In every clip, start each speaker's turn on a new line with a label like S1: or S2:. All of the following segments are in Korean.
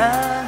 S1: 나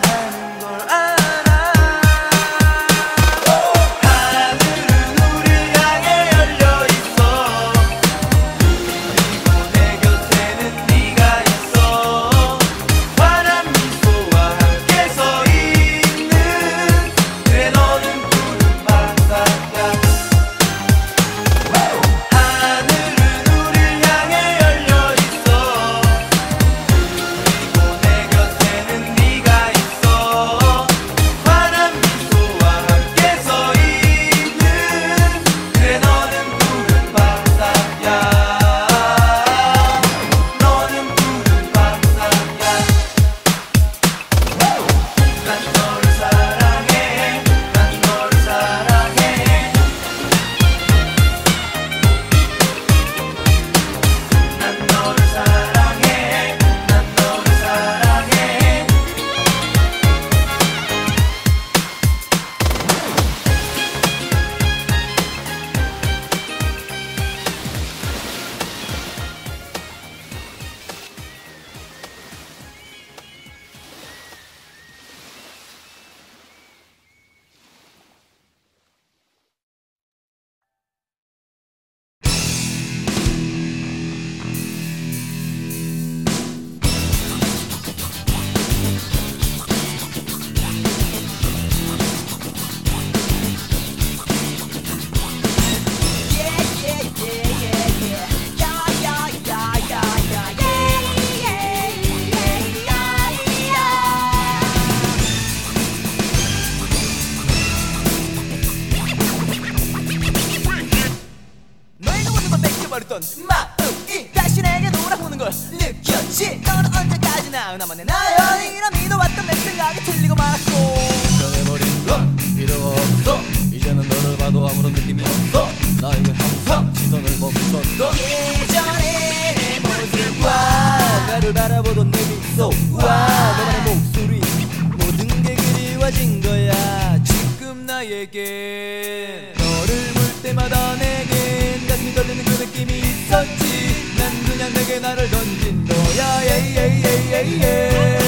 S2: 진도야 예예예예예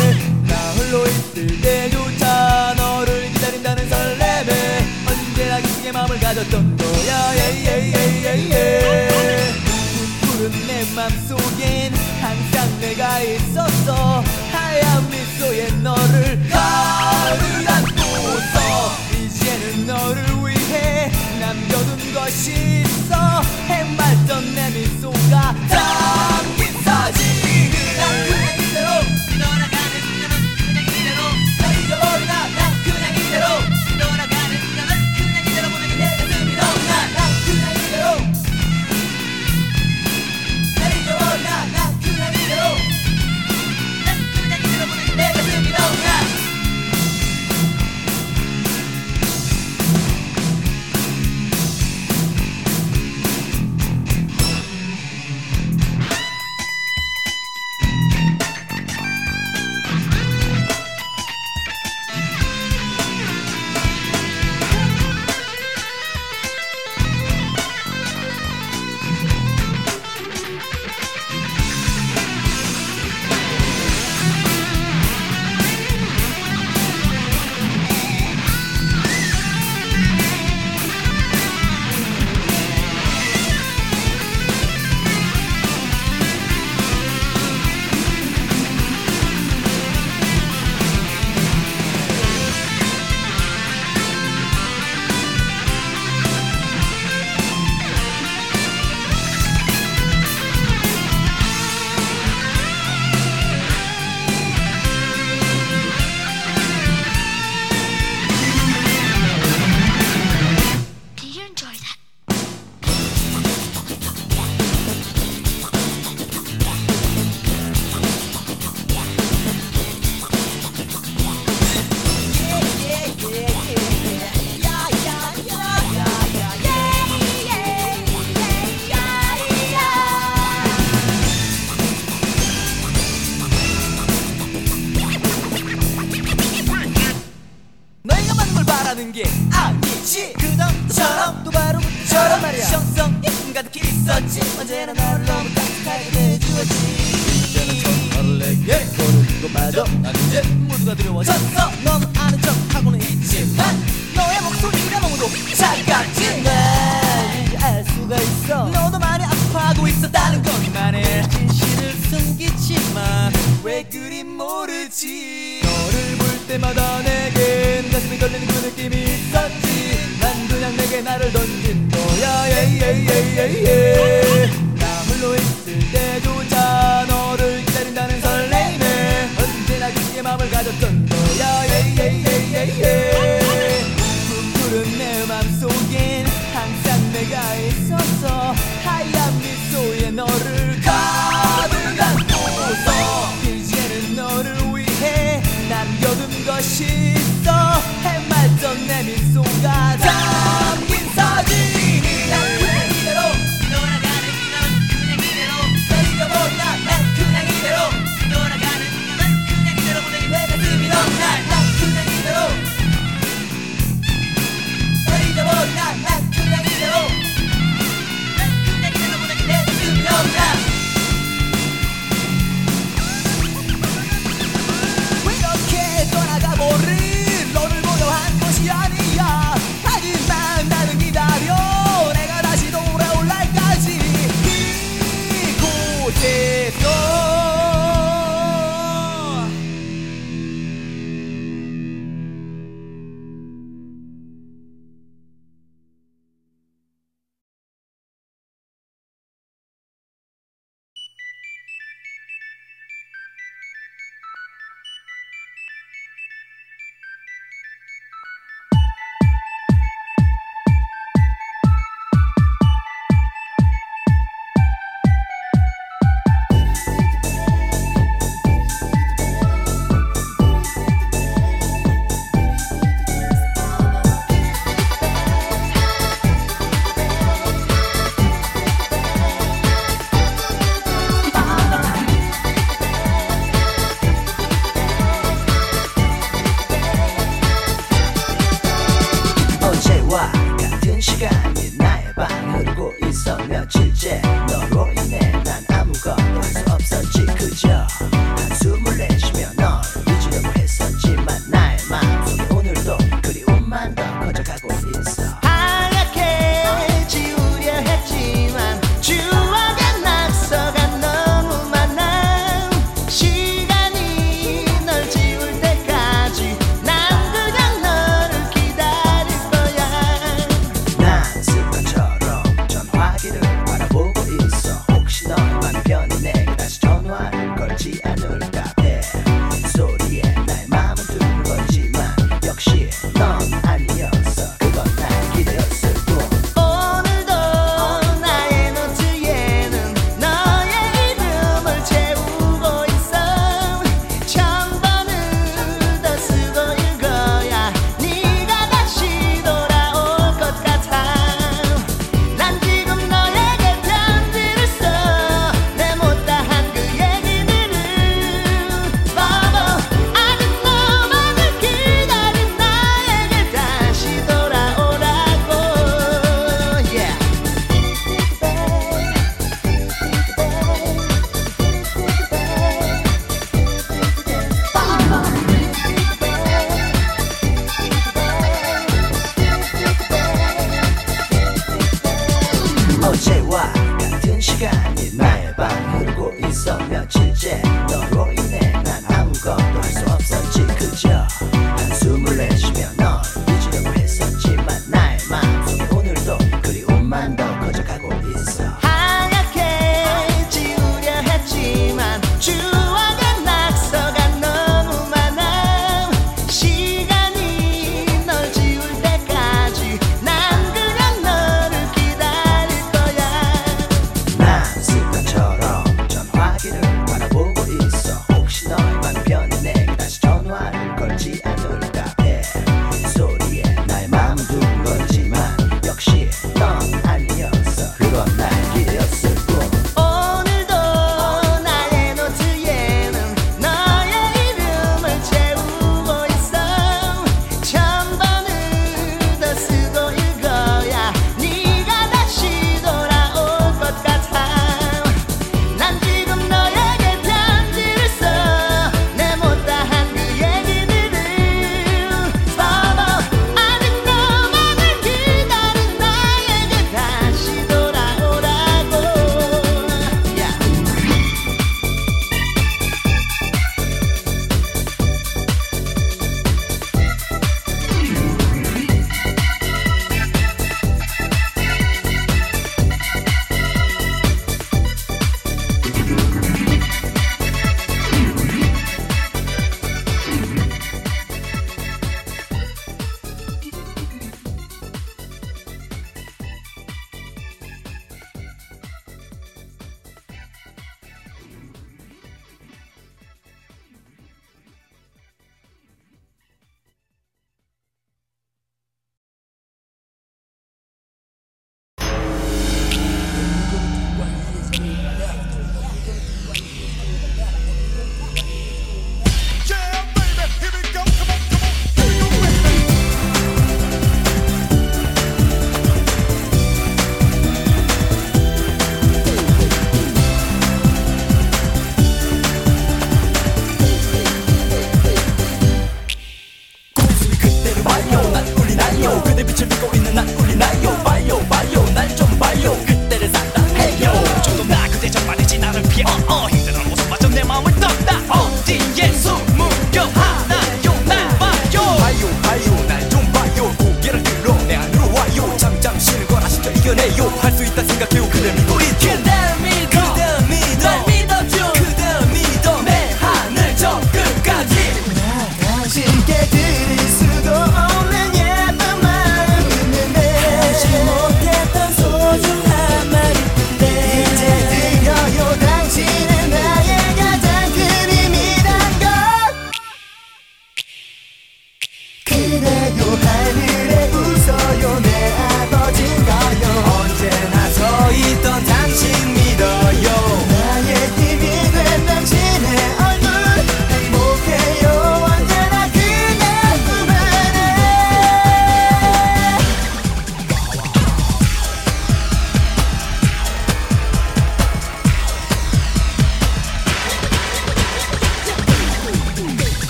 S2: 나 홀로 있을 때조차 너를 기다린다는 설렘에 언제나 기쁘게 마음을 가졌던 너야 예예예예예
S1: 푸른 내 맘속엔 항상 내가 있었어. 하얀 미소에 너를 가을 안고서. 이제는 너를 위해 남겨둔 것이 있어.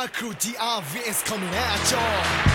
S2: Baku, is coming at y'all.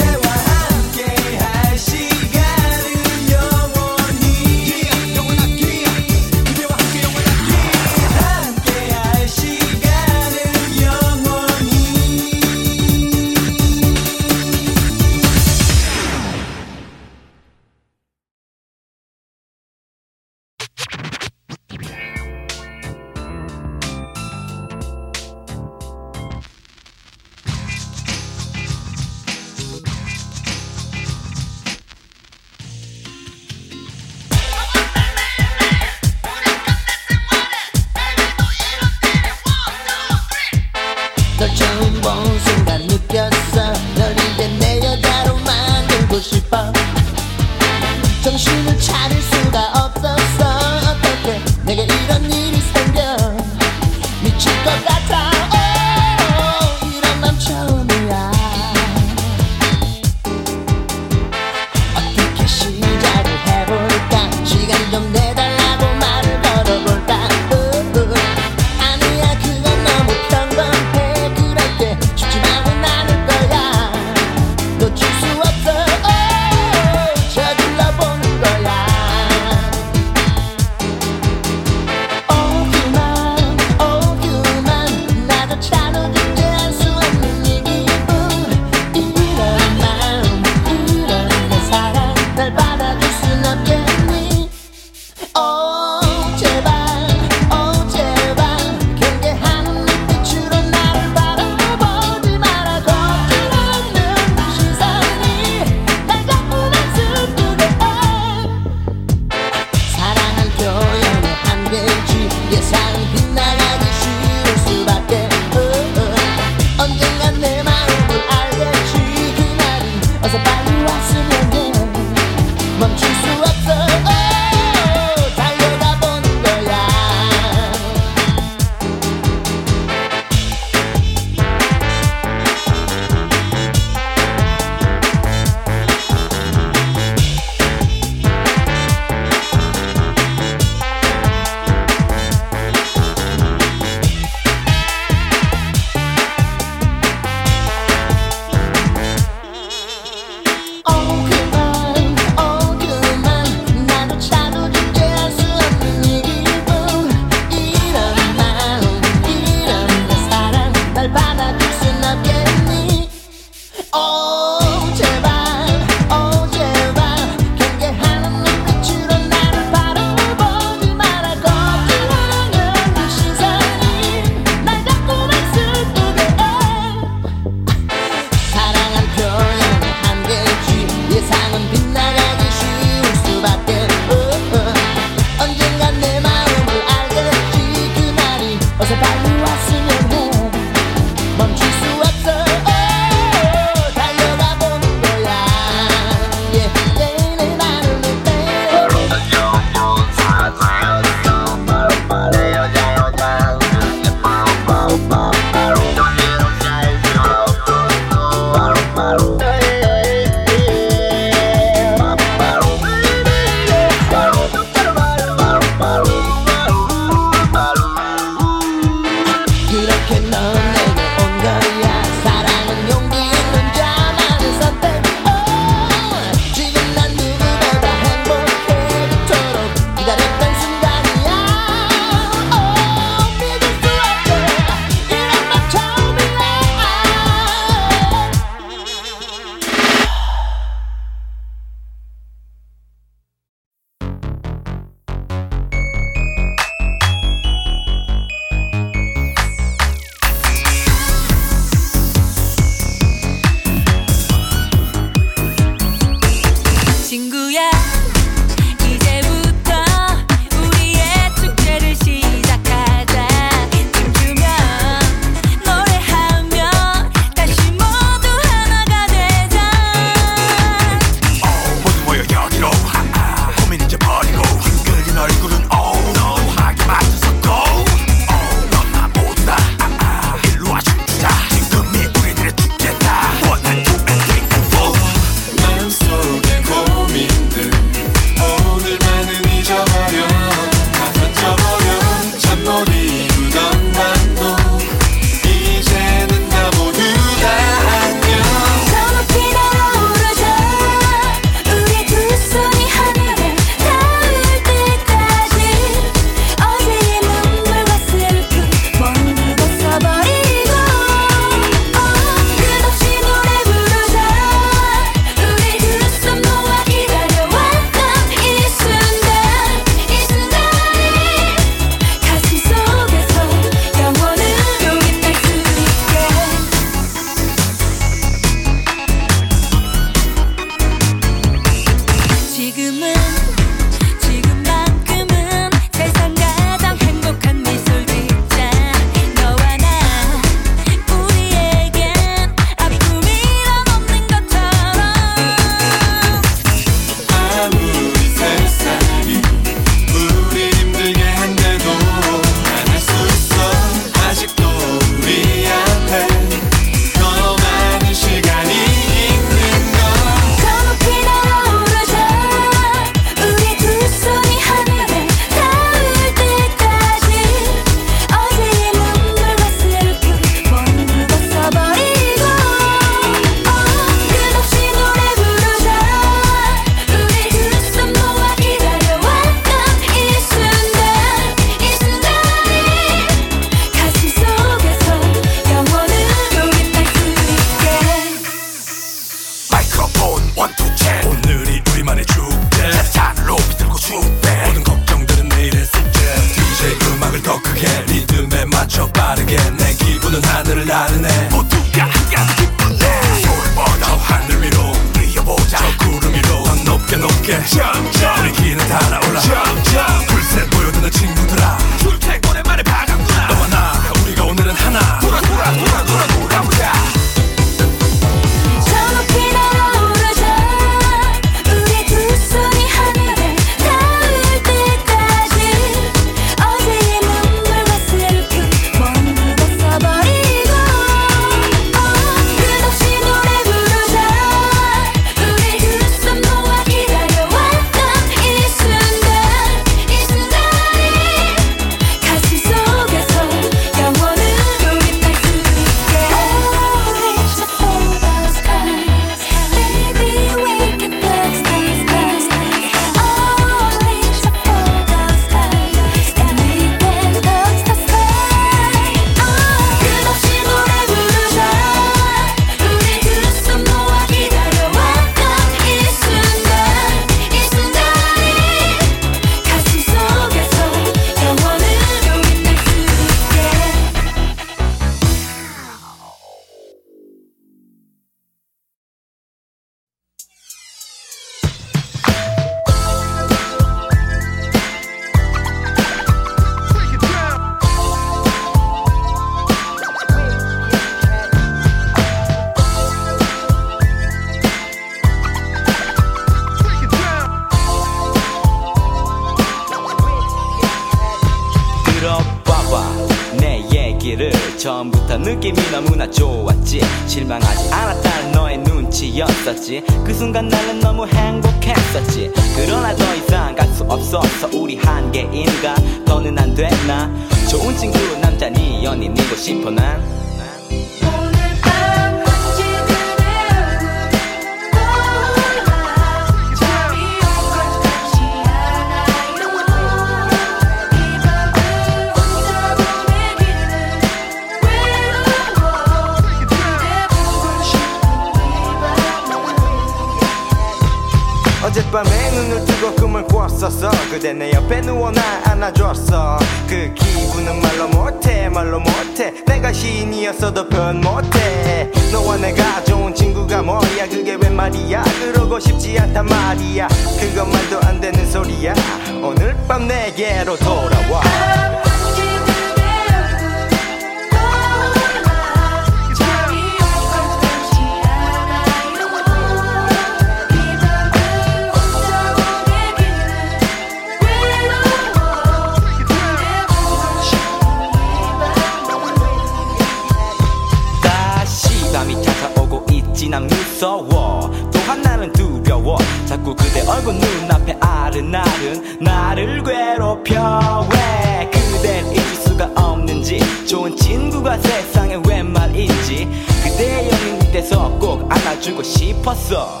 S3: 친구가
S2: 세상에 웬 말인지 그대의 영인 그때서 꼭 안아주고 싶었어.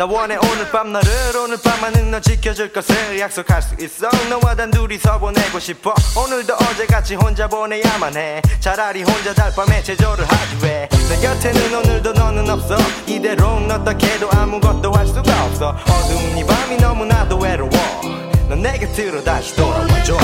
S4: 나 원해 오늘 밤 너를 오늘 밤만은 너 지켜줄 것을 약속할 수 있어. 너와 단 둘이서 보내고 싶어. 오늘도 어제같이 혼자 보내야만 해. 차라리 혼자 달밤에 제조를 하지 왜내 곁에는 오늘도 너는 없어. 이대로 너 딱해도 아무것도 할 수가 없어. 어두운 이 밤이 너무나도 외로워. 넌 내 곁으로 다시 돌아와줘.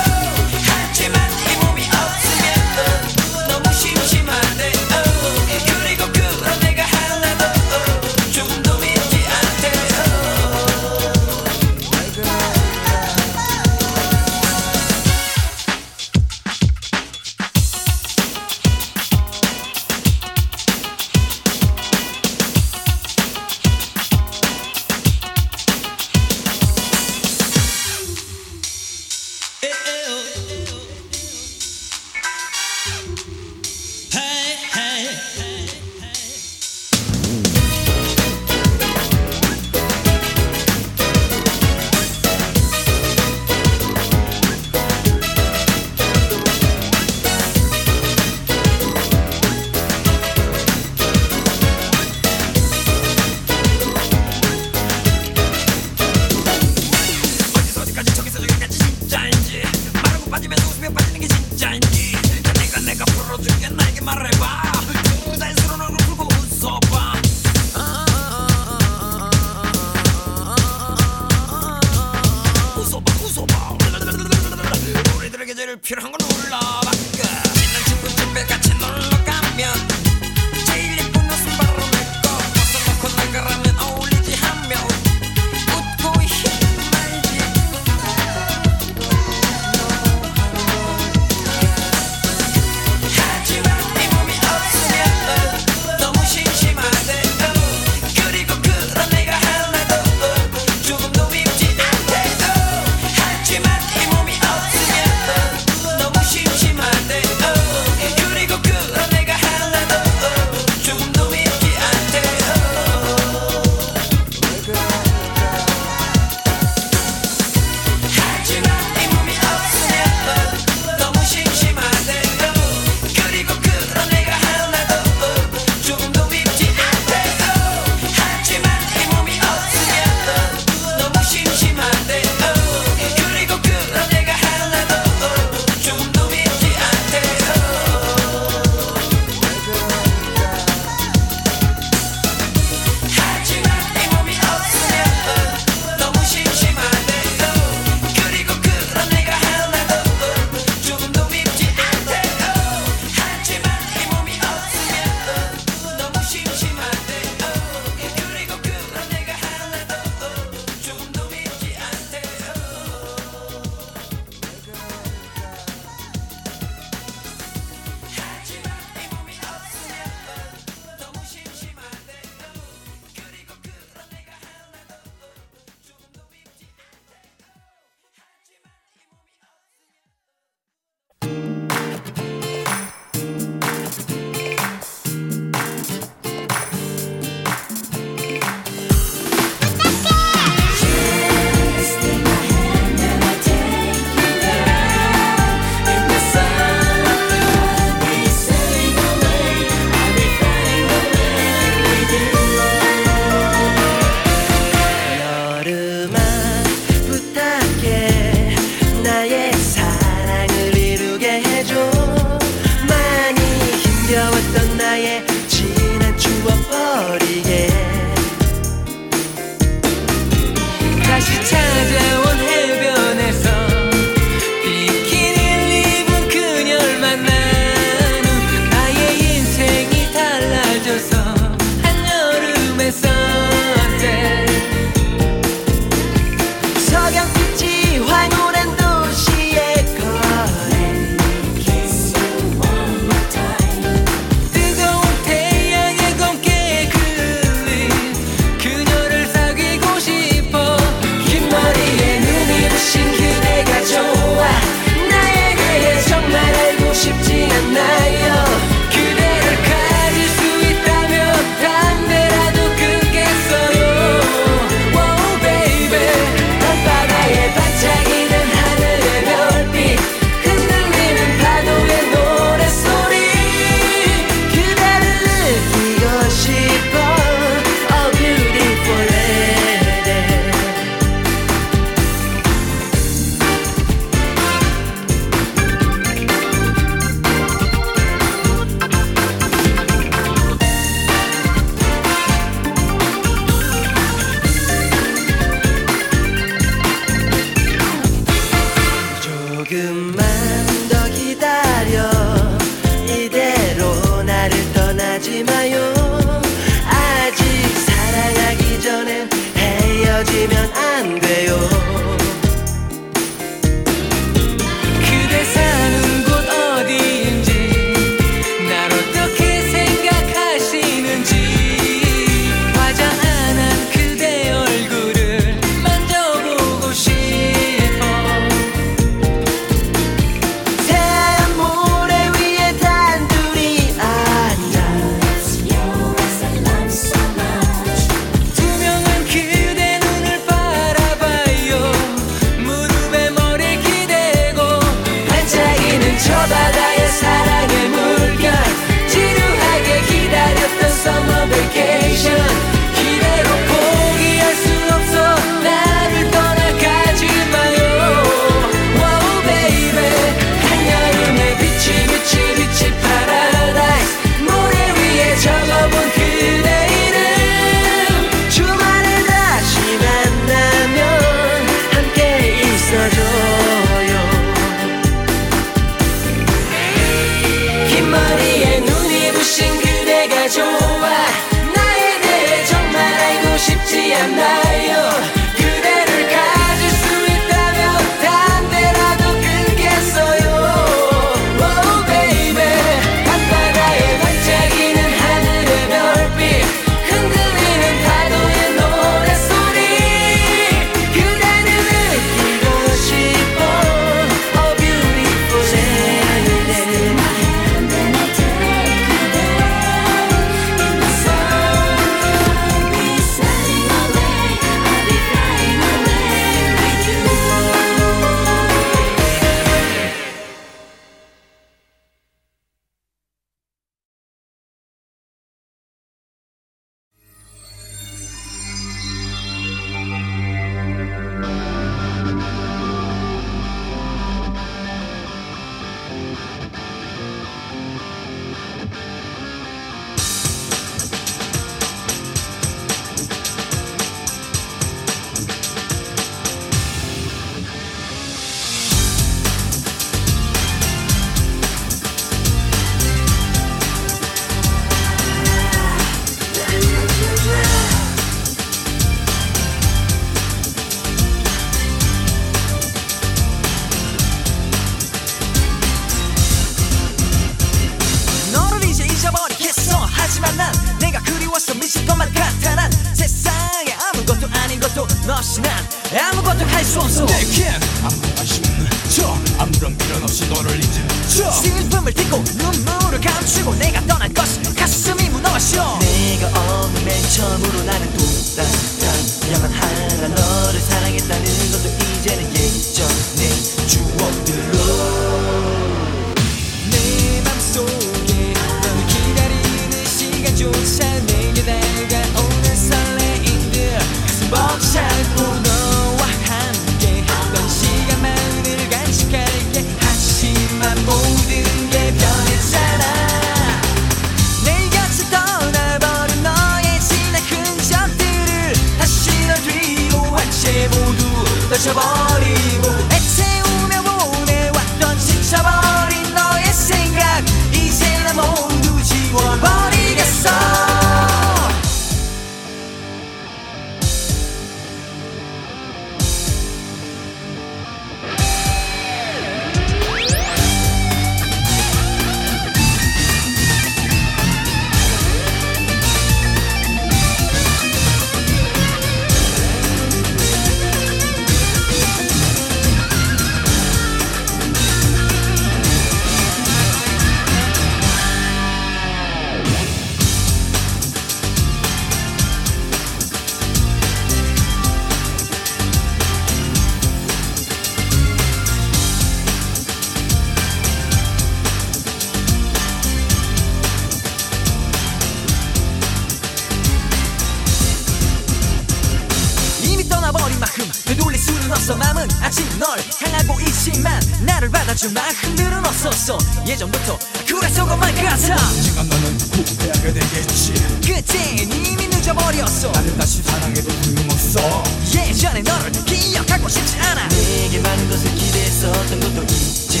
S5: 있어. 예전부터 그래서 그만 같아
S3: 언젠간 너는 후회하게 되겠지.
S5: 그땐 이미 늦어버렸어.
S3: 나는 다시 사랑해도 소용없어.
S5: 예전에 너를 기억하고 싶지 않아.
S6: 내게 많은 것을 기대했었던 것도 이제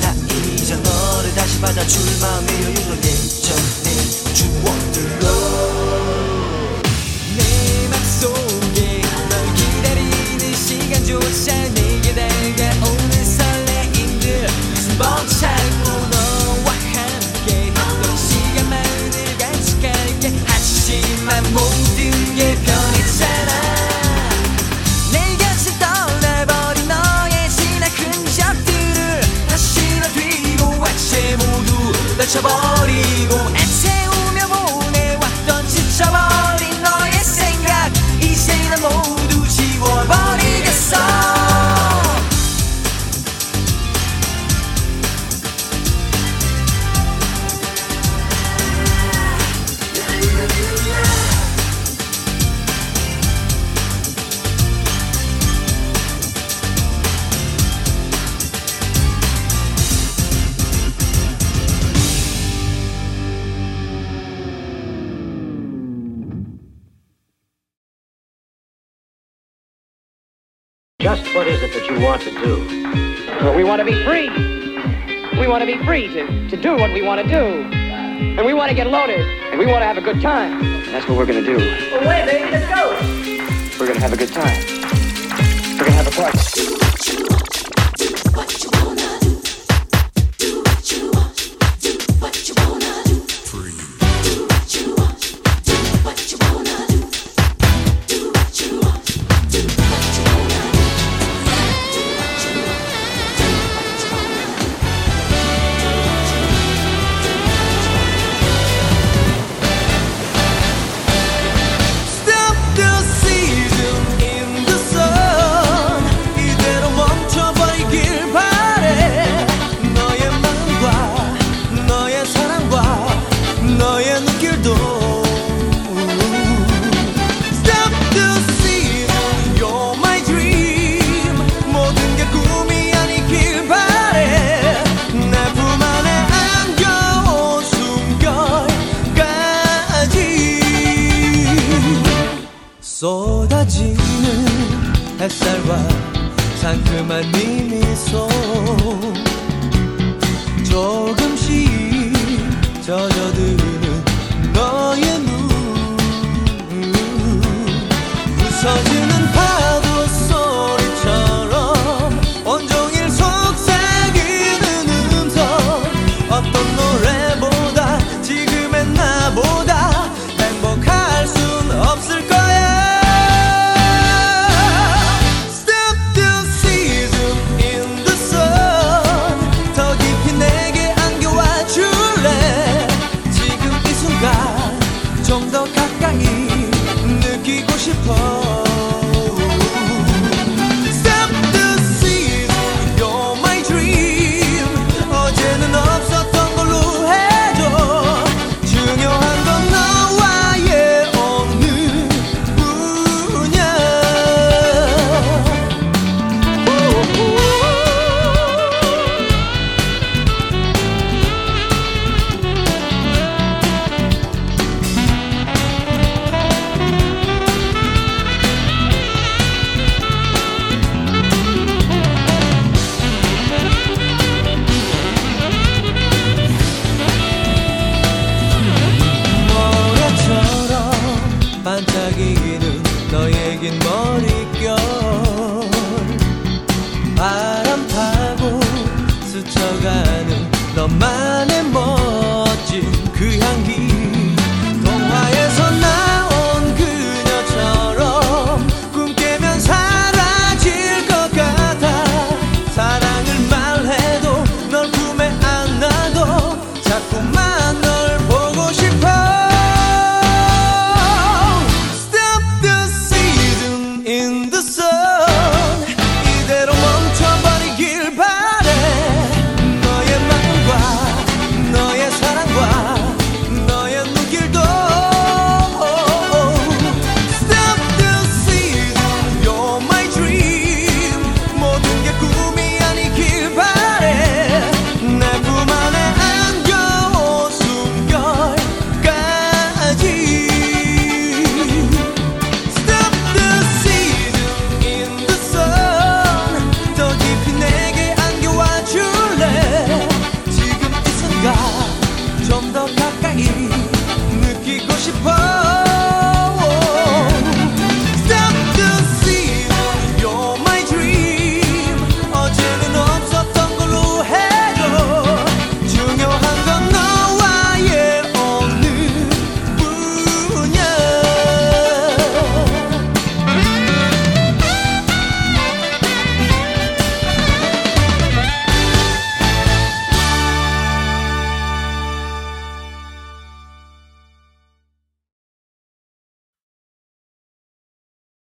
S6: 다. 잊어 너를 다시 받아줄 마음의 여유로 예전의 추억들로
S1: good time. And that's what we're gonna do.
S7: Away, wait, baby, let's go.
S1: We're gonna have a good time. We're gonna have a party.